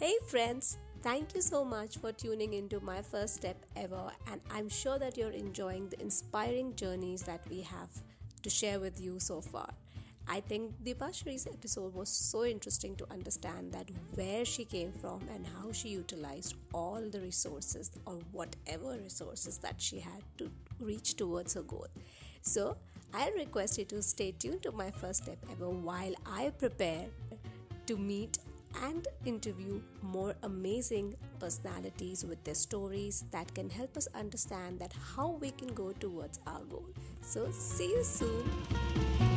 Hey, friends, thank you so much for tuning into my first step ever, and I'm sure that you're enjoying the inspiring journeys that we have to share with you so far. I think Dipashri's episode was so interesting to understand that where she came from and how she utilized all the resources or whatever resources that she had to reach towards her goal. So, I'll request you to stay tuned to my first step ever while I prepare to meet and interview more amazing personalities with their stories that can help us understand that how we can go towards our goal. So see you soon.